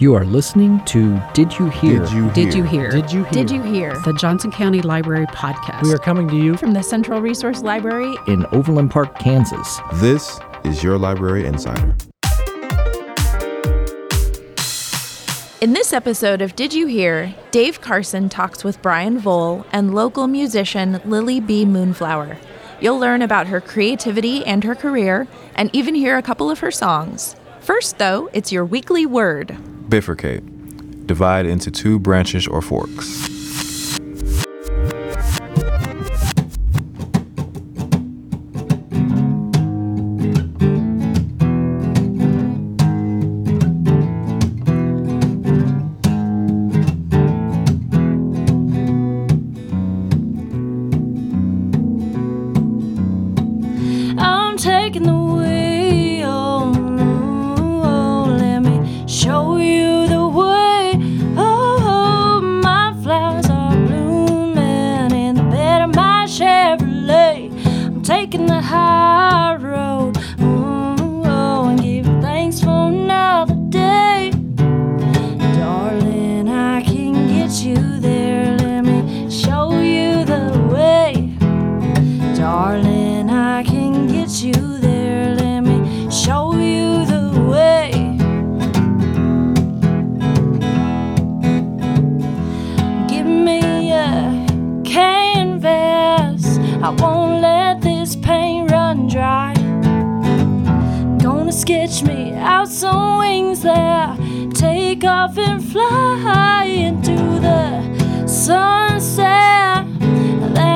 You are listening to Did You Hear? Did You Hear? Did You Hear? Did You Hear? Did you hear? The Johnson County Library Podcast. We are coming to you from the Central Resource Library in Overland Park, Kansas. This is your Library Insider. In this episode of Did You Hear? Dave Carson talks with Brian Vole and local musician Lily B. Moonflower. You'll learn about her creativity and her career, and even hear a couple of her songs. First, though, it's your weekly word. Bifurcate. Divide into two branches or forks.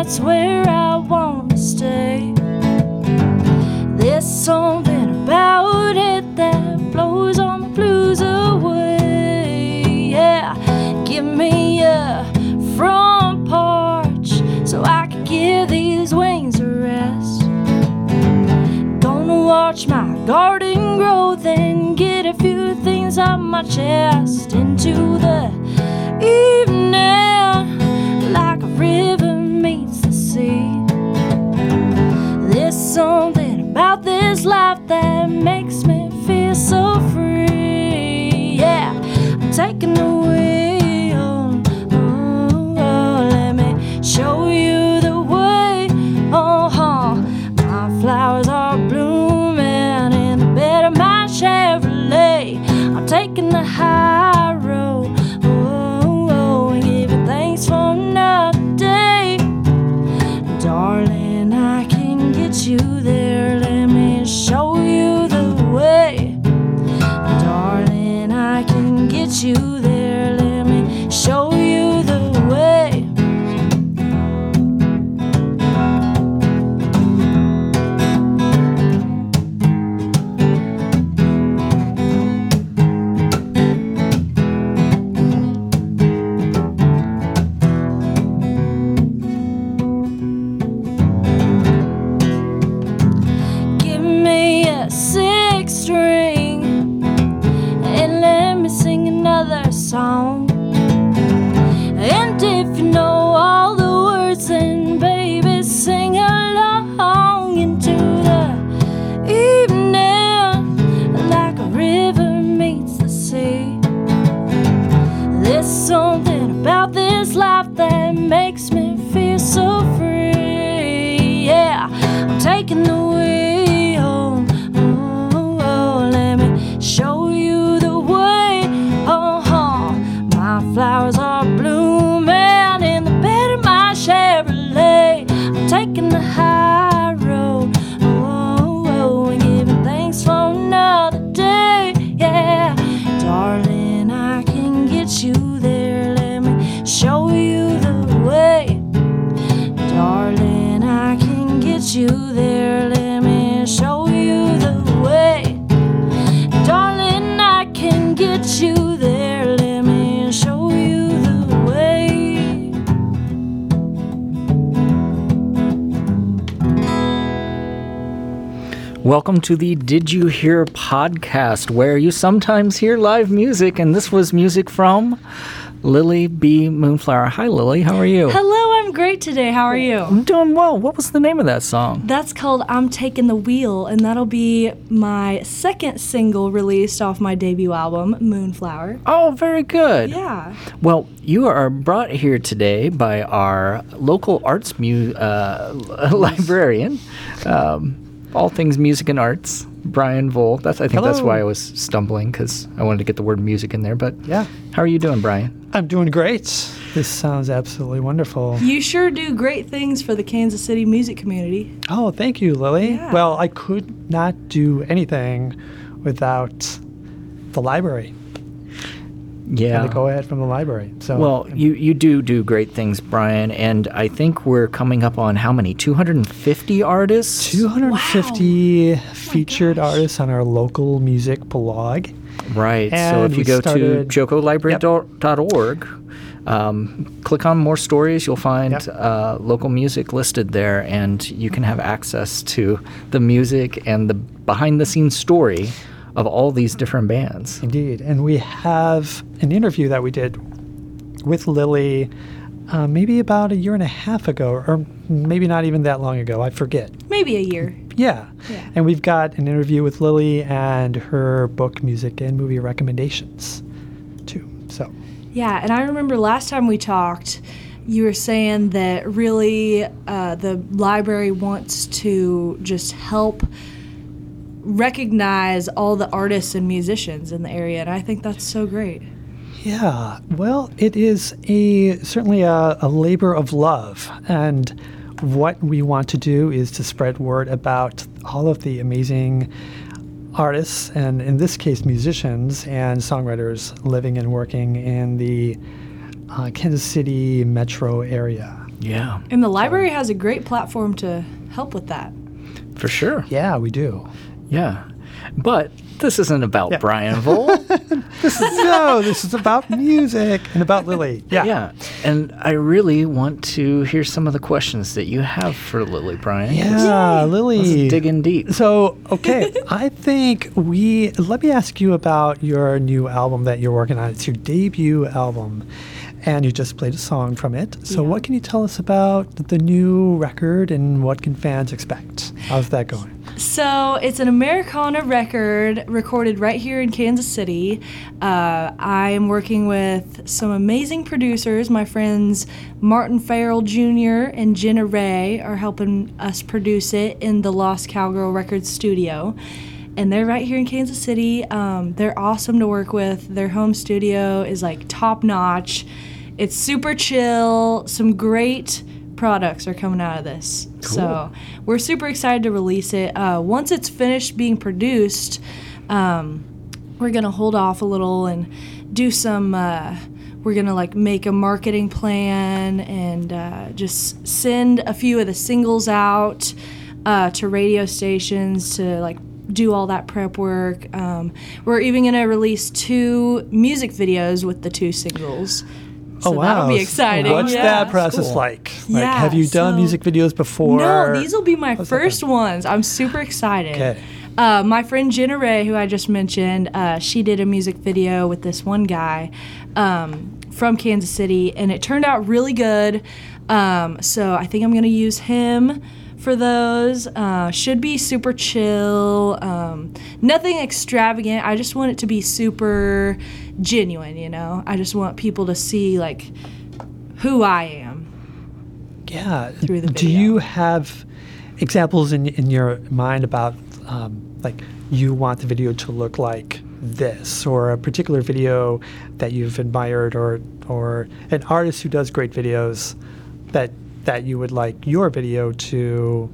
that's where I want to stay. There's something about it that blows all my blues away. Yeah, give me a front porch so I can give these wings a rest. Gonna watch my garden grow, then get a few things off my chest into the evening. Welcome to the Did You Hear podcast, where you sometimes hear live music, and this was music from Lily B. Moonflower. Hi, Lily. How are you? Hello, I'm great today. How are you? I'm doing well. What was the name of that song? That's called I'm Taking the Wheel, and that'll be my second single released off my debut album, Moonflower. Oh, very good. Yeah. Well, you are brought here today by our local arts mu- uh, librarian. Um, all things music and arts, Brian Vole. That's I think that's why I was stumbling because I wanted to get the word music in there. But Yeah. how are you doing, Brian? I'm doing great. This sounds absolutely wonderful. You sure do great things for the Kansas City music community. Oh, thank you, Lily. Yeah. Well, I could not do anything without the library Yeah. and the go ahead from the library. So Well, you, you do do great things, Brian, and I think we're coming up on how many? 250 artists? 250 featured artists on our local music blog. Right. so if you go started- to jocolibrary.org, um, click on more stories, you'll find Yep. uh, local music listed there, and you can have access to the music and the behind the scenes story of all these different bands. Indeed. And we have an interview that we did with Lily uh, maybe about a year and a half ago, or maybe not even that long ago. I forget. Maybe a year. Yeah. Yeah. And we've got an interview with Lily and her book, music, and movie recommendations, too. So, Yeah, and I remember last time we talked, you were saying that really uh, the library wants to just help recognize all the artists and musicians in the area, and I think that's so great. yeah, well, it is a certainly a, a labor of love. And what we want to do is to spread word about all of the amazing artists, and in this case, musicians and songwriters living and working in the uh, Kansas City metro area. Yeah, And the library has a great platform to help with that. for sure. Yeah, we do. Yeah. But this isn't about Yeah. Brian Vole. no, this is about music and about Lily. Yeah. yeah. And I really want to hear some of the questions that you have for Lily, Brian. Yeah, Lily. Let's dig in deep. So, okay, I think we let me ask you about your new album that you're working on. It's your debut album, and you just played a song from it. So, Yeah. what can you tell us about the new record and what can fans expect? How's that going? So it's an Americana record recorded right here in Kansas City. Uh, I am working with some amazing producers. My friends Martin Farrell Jr. and Jenna Ray are helping us produce it in the Lost Cowgirl Records studio. And they're right here in Kansas City. Um, they're awesome to work with. Their home studio is like top notch. It's super chill. Some great products are coming out of this. So we're super excited to release it. Uh, once it's finished being produced, um, we're gonna hold off a little and do some. Uh, we're gonna like make a marketing plan and uh, just send a few of the singles out uh, to radio stations to like do all that prep work. Um, we're even gonna release two music videos with the two singles. So oh, wow. that'll be exciting. Oh, What's yeah. that process Cool. like? Like, Yeah, have you done so- music videos before? No, these will be my that first ones. I'm super excited. Okay. Uh, my friend Jenna Ray, who I just mentioned, uh, she did a music video with this one guy um, from Kansas City, and it turned out really good. Um, so I think I'm going to use him for those. Uh, should be super chill, um, nothing extravagant. I just want it to be super genuine, you know? I just want people to see, like, who I am. Yeah. through the Do you have examples in in your mind about um, like you want the video to look like this, or a particular video that you've admired, or or an artist who does great videos that that you would like your video to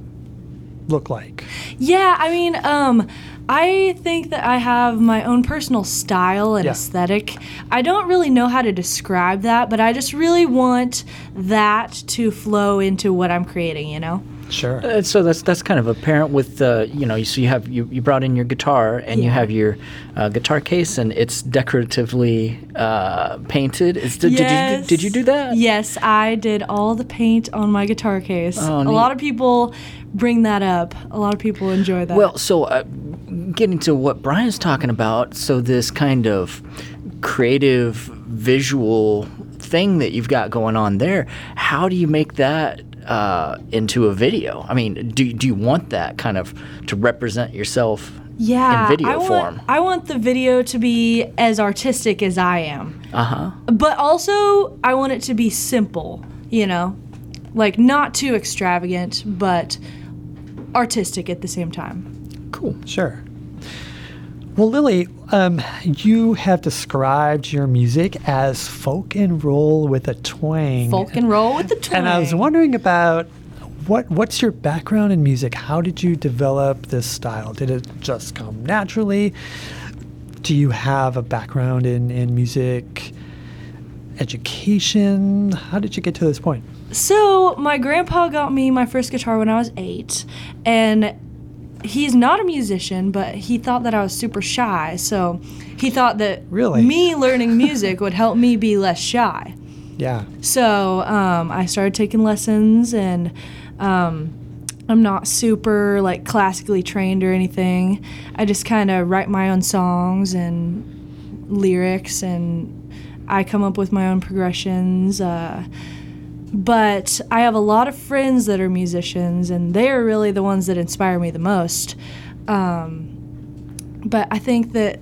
look like? Yeah, I mean, um, I think that I have my own personal style and Yeah. aesthetic. I don't really know how to describe that, but I just really want that to flow into what I'm creating, you know? Sure. Uh, so that's that's kind of apparent with uh, you know so you have you, you brought in your guitar and you have your uh, guitar case and it's decoratively uh, painted. Is, did, did you did you do that? Yes, I did all the paint on my guitar case. Oh, a neat. lot of people bring that up. A lot of people enjoy that. Well, so uh, getting to what Brian's talking about, so this kind of creative visual thing that you've got going on there. How do you make that uh, into a video? I mean, do do you want that kind of to represent yourself Yeah, in video I want, form? I want the video to be as artistic as I am. Uh huh. but also I want it to be simple, you know, like not too extravagant, but artistic at the same time. Cool. Sure. Well, Lily, um, you have described your music as folk and roll with a twang. Folk and roll with the twang. And I was wondering about what what's your background in music? How did you develop this style? Did it just come naturally? Do you have a background in, in music education? How did you get to this point? So my grandpa got me my first guitar when I was eight, and he's not a musician, but he thought that I was super shy. So he thought that Really? me learning music would help me be less shy. Yeah. So um, I started taking lessons, and um, I'm not super like classically trained or anything. I just kind of write my own songs and lyrics, and I come up with my own progressions. Uh, but I have a lot of friends that are musicians, and they are really the ones that inspire me the most. Um, but I think that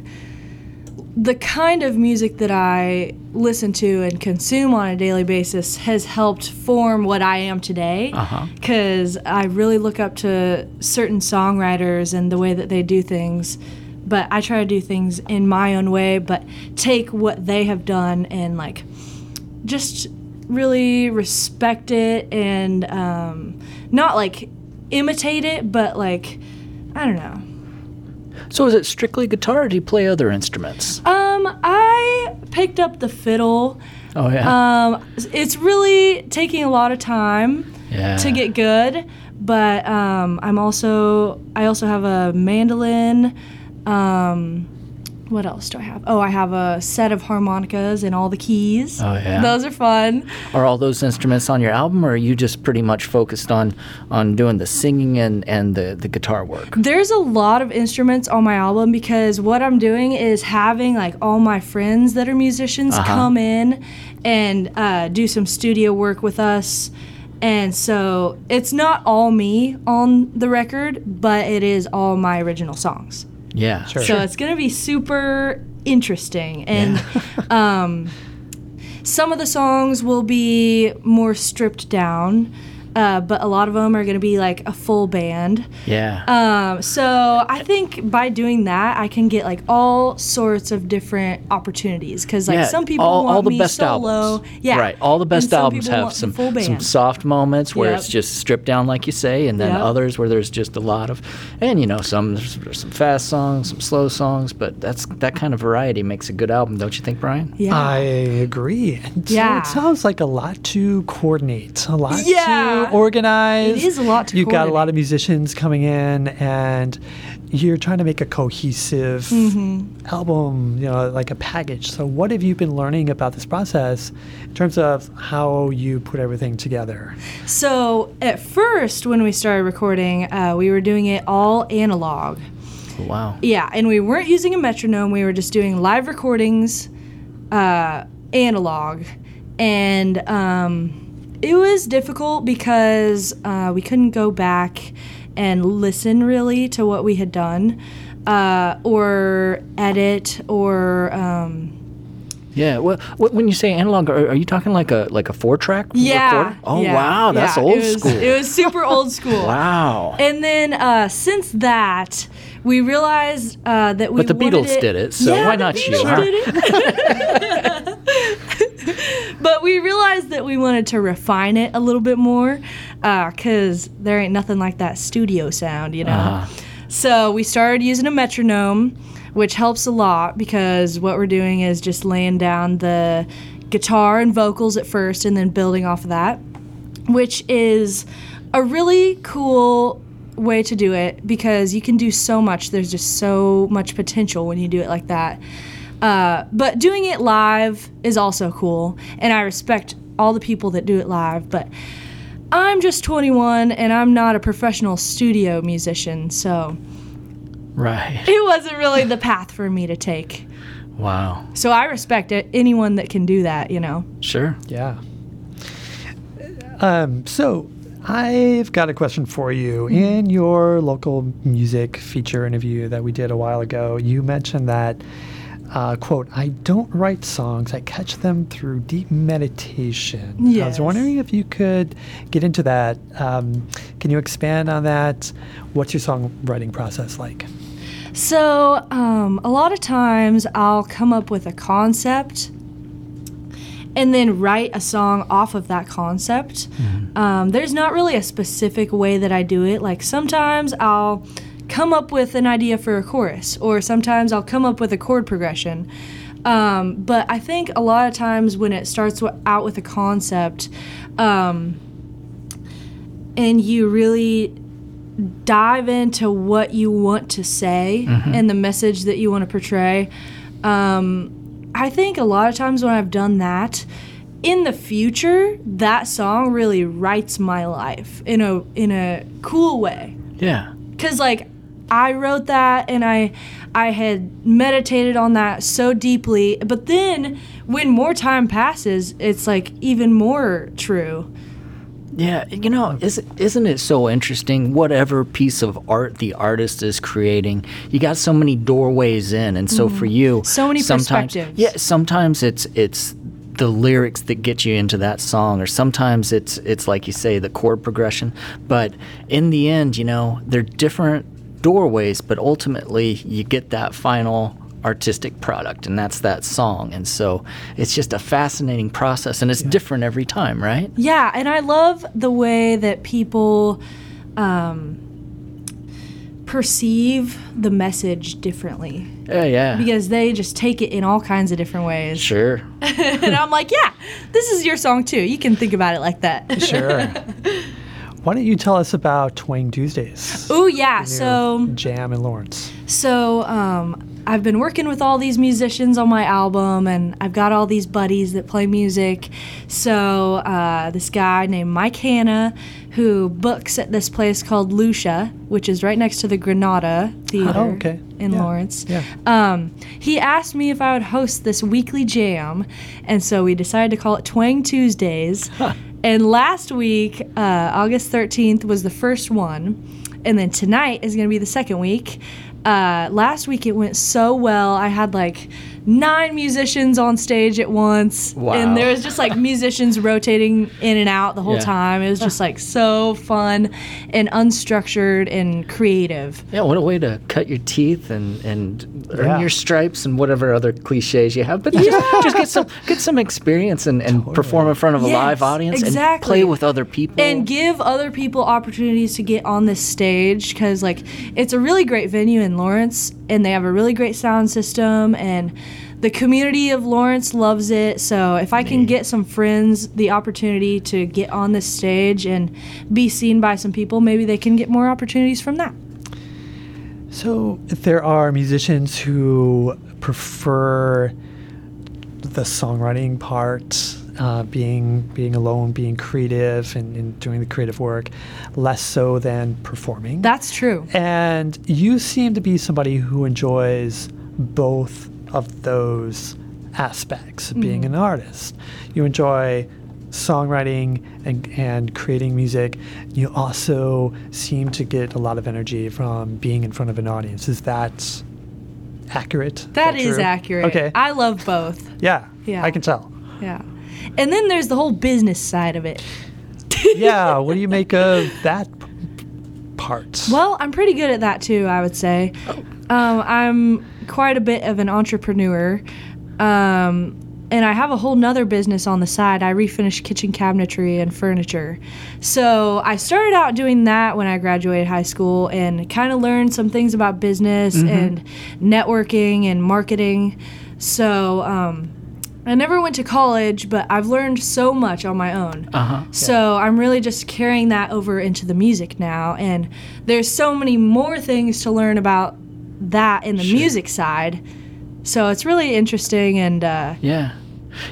the kind of music that I listen to and consume on a daily basis has helped form what I am today. Uh-huh. Because I really look up to certain songwriters and the way that they do things. But I try to do things in my own way, but take what they have done and like just really respect it and um, not like imitate it, but like, I don't know. So is it strictly guitar, or do you play other instruments? Um, I picked up the fiddle. Oh yeah. Um, it's really taking a lot of time yeah. to get good, but um, I'm also I also have a mandolin. Um, what else do I have? Oh, I have a set of harmonicas and all the keys. Oh, yeah. those are fun. Are all those instruments on your album, or are you just pretty much focused on on doing the singing and and the the guitar work? There's a lot of instruments on my album because what I'm doing is having like all my friends that are musicians Uh-huh. come in and uh, do some studio work with us. And so it's not all me on the record, but it is all my original songs. Yeah. Sure. So it's going to be super interesting. And um, some of the songs will be more stripped down, uh, but a lot of them are going to be like a full band. Yeah. Um, so I think by doing that, I can get like all sorts of different opportunities because like yeah, some people all, want all the me best solo, albums. yeah, right. All the best albums have some full some soft moments where Yep. it's just stripped down, like you say, and then Yep. others where there's just a lot of, and you know, some there's, there's some fast songs, some slow songs, but that's that kind of variety makes a good album, don't you think, Brian? yeah. I agree. And so Yeah. it sounds like a lot to coordinate, a lot Yeah. to organize. It is a lot to You've got a lot of musicians coming in, and you're trying to make a cohesive Mm-hmm. album, you know, like a package. So, what have you been learning about this process in terms of how you put everything together? So at first, when we started recording, uh, we were doing it all analog. Wow. Yeah, and we weren't using a metronome. We were just doing live recordings, uh, analog, and um, it was difficult because uh, we couldn't go back and listen really to what we had done, uh, or edit, or um, Yeah. Well, when you say analog, are, are you talking like a like a four track yeah. recorder? Oh yeah, wow, that's yeah, old it was, school. It was super old school. wow. And then uh, since that, we realized uh, that we. But the Beatles did it, so Yeah, why not you, Beatles huh? it. but we realized that we wanted to refine it a little bit more, because there ain't nothing like that studio sound, you know. Uh-huh. So we started using a metronome, which helps a lot because what we're doing is just laying down the guitar and vocals at first, and then building off of that which is a really cool way to do it because you can do so much. There's just so much potential when you do it like that. Uh, but doing it live is also cool, and I respect all the people that do it live. But I'm just 21 and I'm not a professional studio musician, so Right. it wasn't really the path for me to take. Wow. So I respect it, anyone that can do that, you know. Sure. Yeah. Um, so I've got a question for you. In your local music feature interview that we did a while ago, you mentioned that, uh, quote, I don't write songs, I catch them through deep meditation. I was wondering if you could get into that. Um, can you expand on that? What's your songwriting process like? So, um, a lot of times I'll come up with a concept and then write a song off of that concept. Um, there's not really a specific way that I do it. Like sometimes I'll come up with an idea for a chorus, or sometimes I'll come up with a chord progression. Um, but I think a lot of times when it starts out with a concept, um, and you really dive into what you want to say and the message that you want to portray. Um, I think a lot of times when I've done that, in the future, that song really writes my life in a in a cool way. Yeah. Cause like I wrote that and I I had meditated on that so deeply, but then when more time passes, it's like even more true. Yeah, you know, is, isn't it so interesting? Whatever piece of art the artist is creating, you got so many doorways in, and so for you, Mm-hmm. So many sometimes, perspectives. Yeah, sometimes it's it's the lyrics that get you into that song, or sometimes it's it's like you say the chord progression. But in the end, you know, they're different doorways, but ultimately you get that final artistic product and that's that song and so it's just a fascinating process and it's different every time right Yeah, and I love the way that people um, perceive the message differently yeah yeah because they just take it in all kinds of different ways. Sure. and I'm like, yeah, this is your song too. You can think about it like that. Sure. Why don't you tell us about Twang Tuesdays? Oh yeah, so Jam in Lawrence. So um, I've been working with all these musicians on my album, and I've got all these buddies that play music. So uh, this guy named Mike Hanna, who books at this place called Lucia, which is right next to the Granada Theater Oh, okay. in Yeah. Lawrence. Yeah. Um, he asked me if I would host this weekly jam, and so we decided to call it Twang Tuesdays. And last week, uh, August 13th, was the first one, and then tonight is going to be the second week. Uh, last week it went so well. I had like nine musicians on stage at once, Wow. and there was just like musicians rotating in and out the whole Yeah. time. It was just like so fun and unstructured and creative. Yeah, what a way to cut your teeth and, and earn Yeah. your stripes and whatever other cliches you have. But just, just get some get some experience and, and perform in front of a live Yes, audience and play with other people. and give other people opportunities to get on this stage because like it's a really great venue in lawrence and they have a really great sound system and the community of lawrence loves it. So if i can get some friends the opportunity to get on this stage and be seen by some people maybe they can get more opportunities from that. So there are musicians who prefer the songwriting part, uh, being being alone, being creative, and, and doing the creative work, less so than performing. that's true and you seem to be somebody who enjoys both of those aspects of being an artist. You enjoy songwriting and, and creating music. You also seem to get a lot of energy from being in front of an audience. Is that accurate? that is true? accurate Okay. i love both yeah. Yeah. I can tell. yeah and then there's the whole business side of it Yeah. what do you make of that part? Well, I'm pretty good at that too, I would say. Um, I'm quite a bit of an entrepreneur. Um, and I have a whole nother business on the side. I refinish kitchen cabinetry and furniture. So I started out doing that when I graduated high school and kind of learned some things about business and networking and marketing. So um, I never went to college, but I've learned so much on my own. uh-huh. So I'm really just carrying that over into the music now, and there's so many more things to learn about that in the music side. So it's really interesting, and uh, Yeah.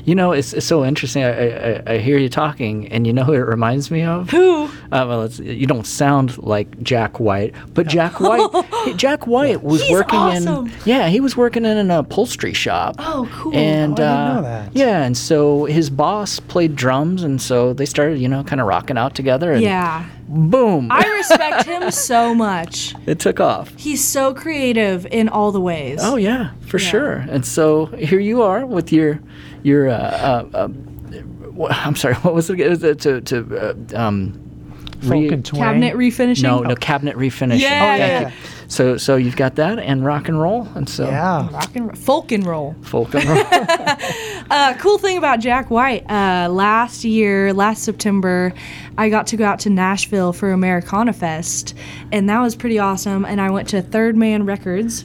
You know, it's, it's so interesting. I, I, I hear you talking, and you know who it reminds me of? Who? Uh, well, it's, you don't sound like Jack White, but Jack White, Jack White was He's working awesome. in. Yeah, he was working in an upholstery shop. Oh, cool. And Oh, I didn't uh, know that. yeah, and so his boss played drums, and so they started, you know, kind of rocking out together. And Yeah. boom, I respect him so much. it took off. He's so creative in all the ways. Oh yeah, for sure. And so here you are with your your. Uh, uh, uh, I'm sorry. What was it? Was it to to uh, um. re- Folk and twang. Cabinet refinishing. no, no cabinet refinishing. Yeah, Thank yeah, you. yeah. So so you've got that and rock and roll and so Yeah. Rock and folk and roll. folk and roll. Uh, cool thing about Jack White, uh, last year, last September, I got to go out to Nashville for Americana Fest, and that was pretty awesome. And I went to Third Man Records,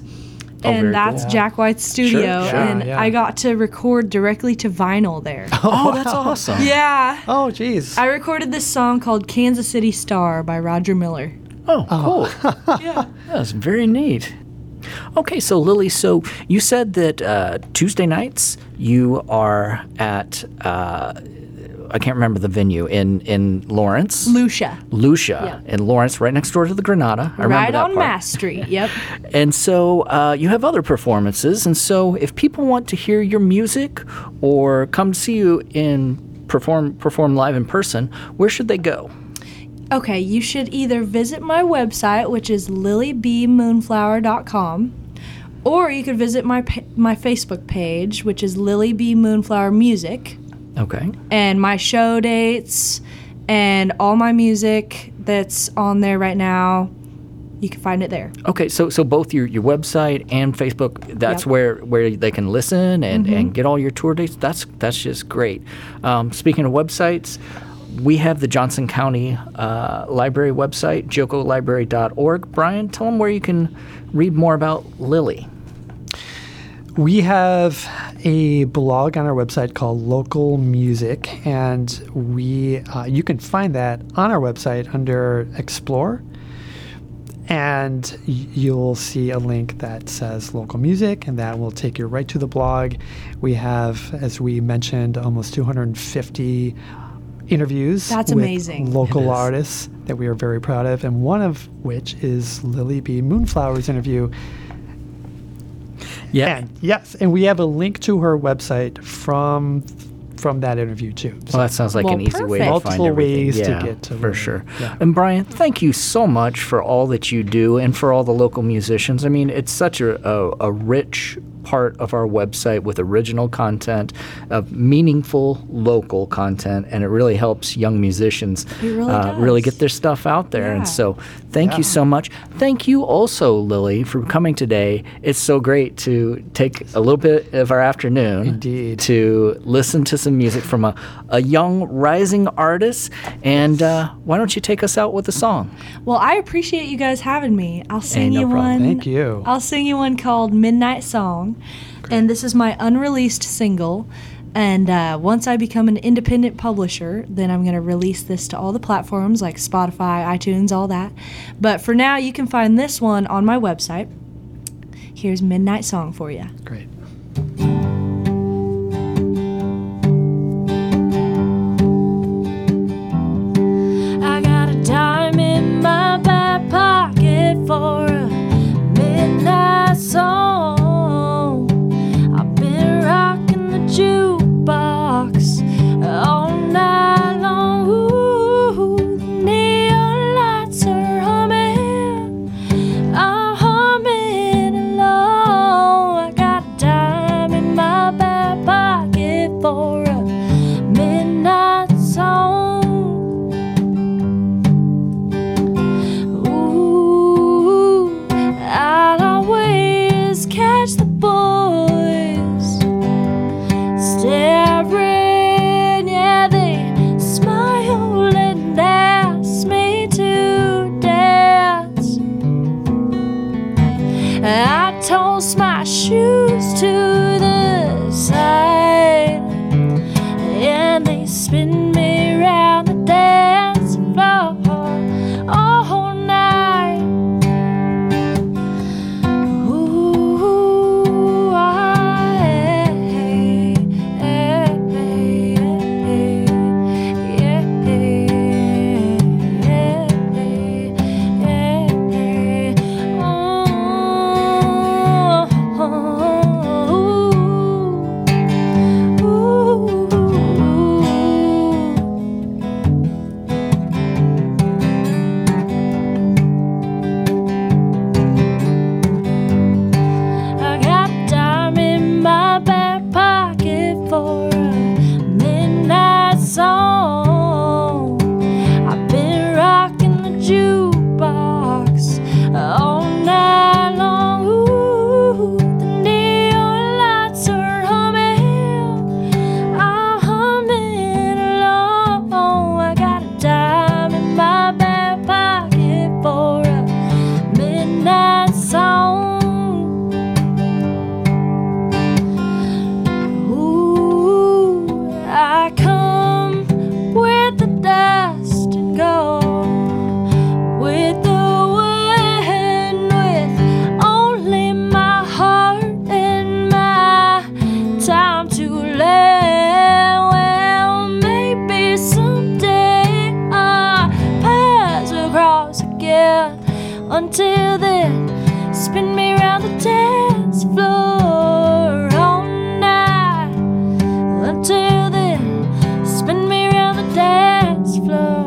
Oh, and that's cool. Jack White's studio, sure. and Yeah. I got to record directly to vinyl there. oh, that's awesome. yeah. Oh, geez. I recorded this song called Kansas City Star by Roger Miller. Oh, cool. Yeah. That's very neat. Okay, so Lily, so you said that uh, Tuesday nights you are at uh, I can't remember the venue in in Lawrence, Lucia. Lucia in Lawrence, right next door to the Granada. I remember Right on. Mass Street. Yep. And so uh, you have other performances, and so if people want to hear your music or come see you in perform perform live in person, where should they go? Okay, you should either visit my website, which is lilybmoonflower.com, or you could visit my my Facebook page, which is Lily B Moonflower Music, Okay. and my show dates and all my music that's on there right now. You can find it there. Okay, so so both your, your website and Facebook, that's Yep. where where they can listen and, and get all your tour dates. That's that's just great. Um, speaking of websites, we have the Johnson County uh, Library website, jocolibrary.org. Brian, tell them where you can read more about Lily. We have a blog on our website called Local Music, and we uh, you can find that on our website under Explore, and you'll see a link that says Local Music, and that will take you right to the blog. We have, as we mentioned, almost 250 interviews. That's with amazing. Local artists that we are very proud of, and one of which is Lily B. Moonflower's interview Yeah. and yes, and we have a link to her website from from that interview too. So Well, that sounds like Well, an easy way to perfect. find Multiple everything. ways to get to her. for Lily. sure. Yeah. And Brian, thank you so much for all that you do and for all the local musicians. I mean, it's such a, a, a rich part of our website with original content, of meaningful local content, and it really helps young musicians really uh, really get their stuff out there. Yeah. And so, thank you so much. Thank you also, Lily, for coming today. It's so great to take a little bit of our afternoon Indeed. to listen to some music from a, a young rising artist. And uh, why don't you take us out with a song? Well, I appreciate you guys having me. I'll sing no you problem. one. Thank you. I'll sing you one called Midnight Song. And this is my unreleased single. And uh, once I become an independent publisher, then I'm going to release this to all the platforms like Spotify, iTunes, all that. But for now, you can find this one on my website. Here's Midnight Song for you. great. Until then, spin me round the dance floor all night. Until then, spin me round the dance floor.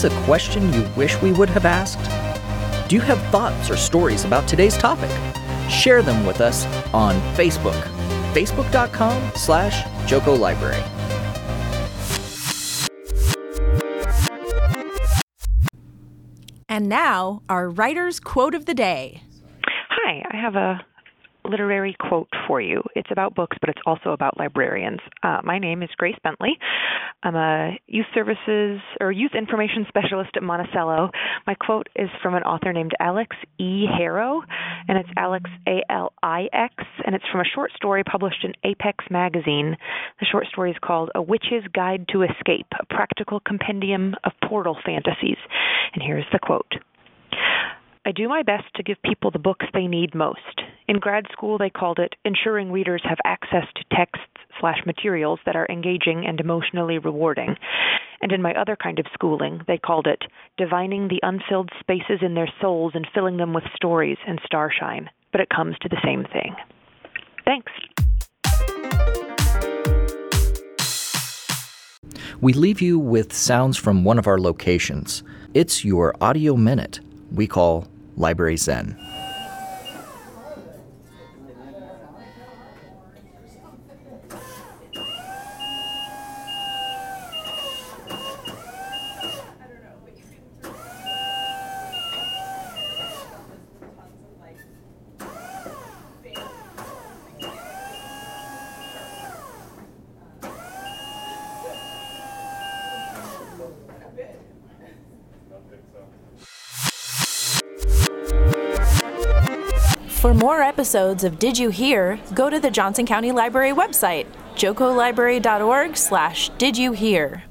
Did a question you wish we would have asked? Do you have thoughts or stories about today's topic? Share them with us on Facebook, facebook.com slash JoCo Library. And now, our writer's quote of the day. Hi, I have a literary quote for you. It's about books, but it's also about librarians. Uh, my name is Grace Bentley. I'm a youth services or youth information specialist at Monticello. My quote is from an author named Alix E. Harrow, and it's Alix A L I X, and it's from a short story published in Apex magazine. The short story is called A Witch's Guide to Escape, a practical compendium of portal fantasies. And here's the quote. I do my best to give people the books they need most. In grad school, they called it ensuring readers have access to texts slash materials that are engaging and emotionally rewarding. And in my other kind of schooling, they called it divining the unfilled spaces in their souls and filling them with stories and starshine. But it comes to the same thing. Thanks. We leave you with sounds from one of our locations. It's your audio minute we call Library Zen. Episodes of Did You Hear, go to the Johnson County Library website, jocolibrary.org slash did you hear.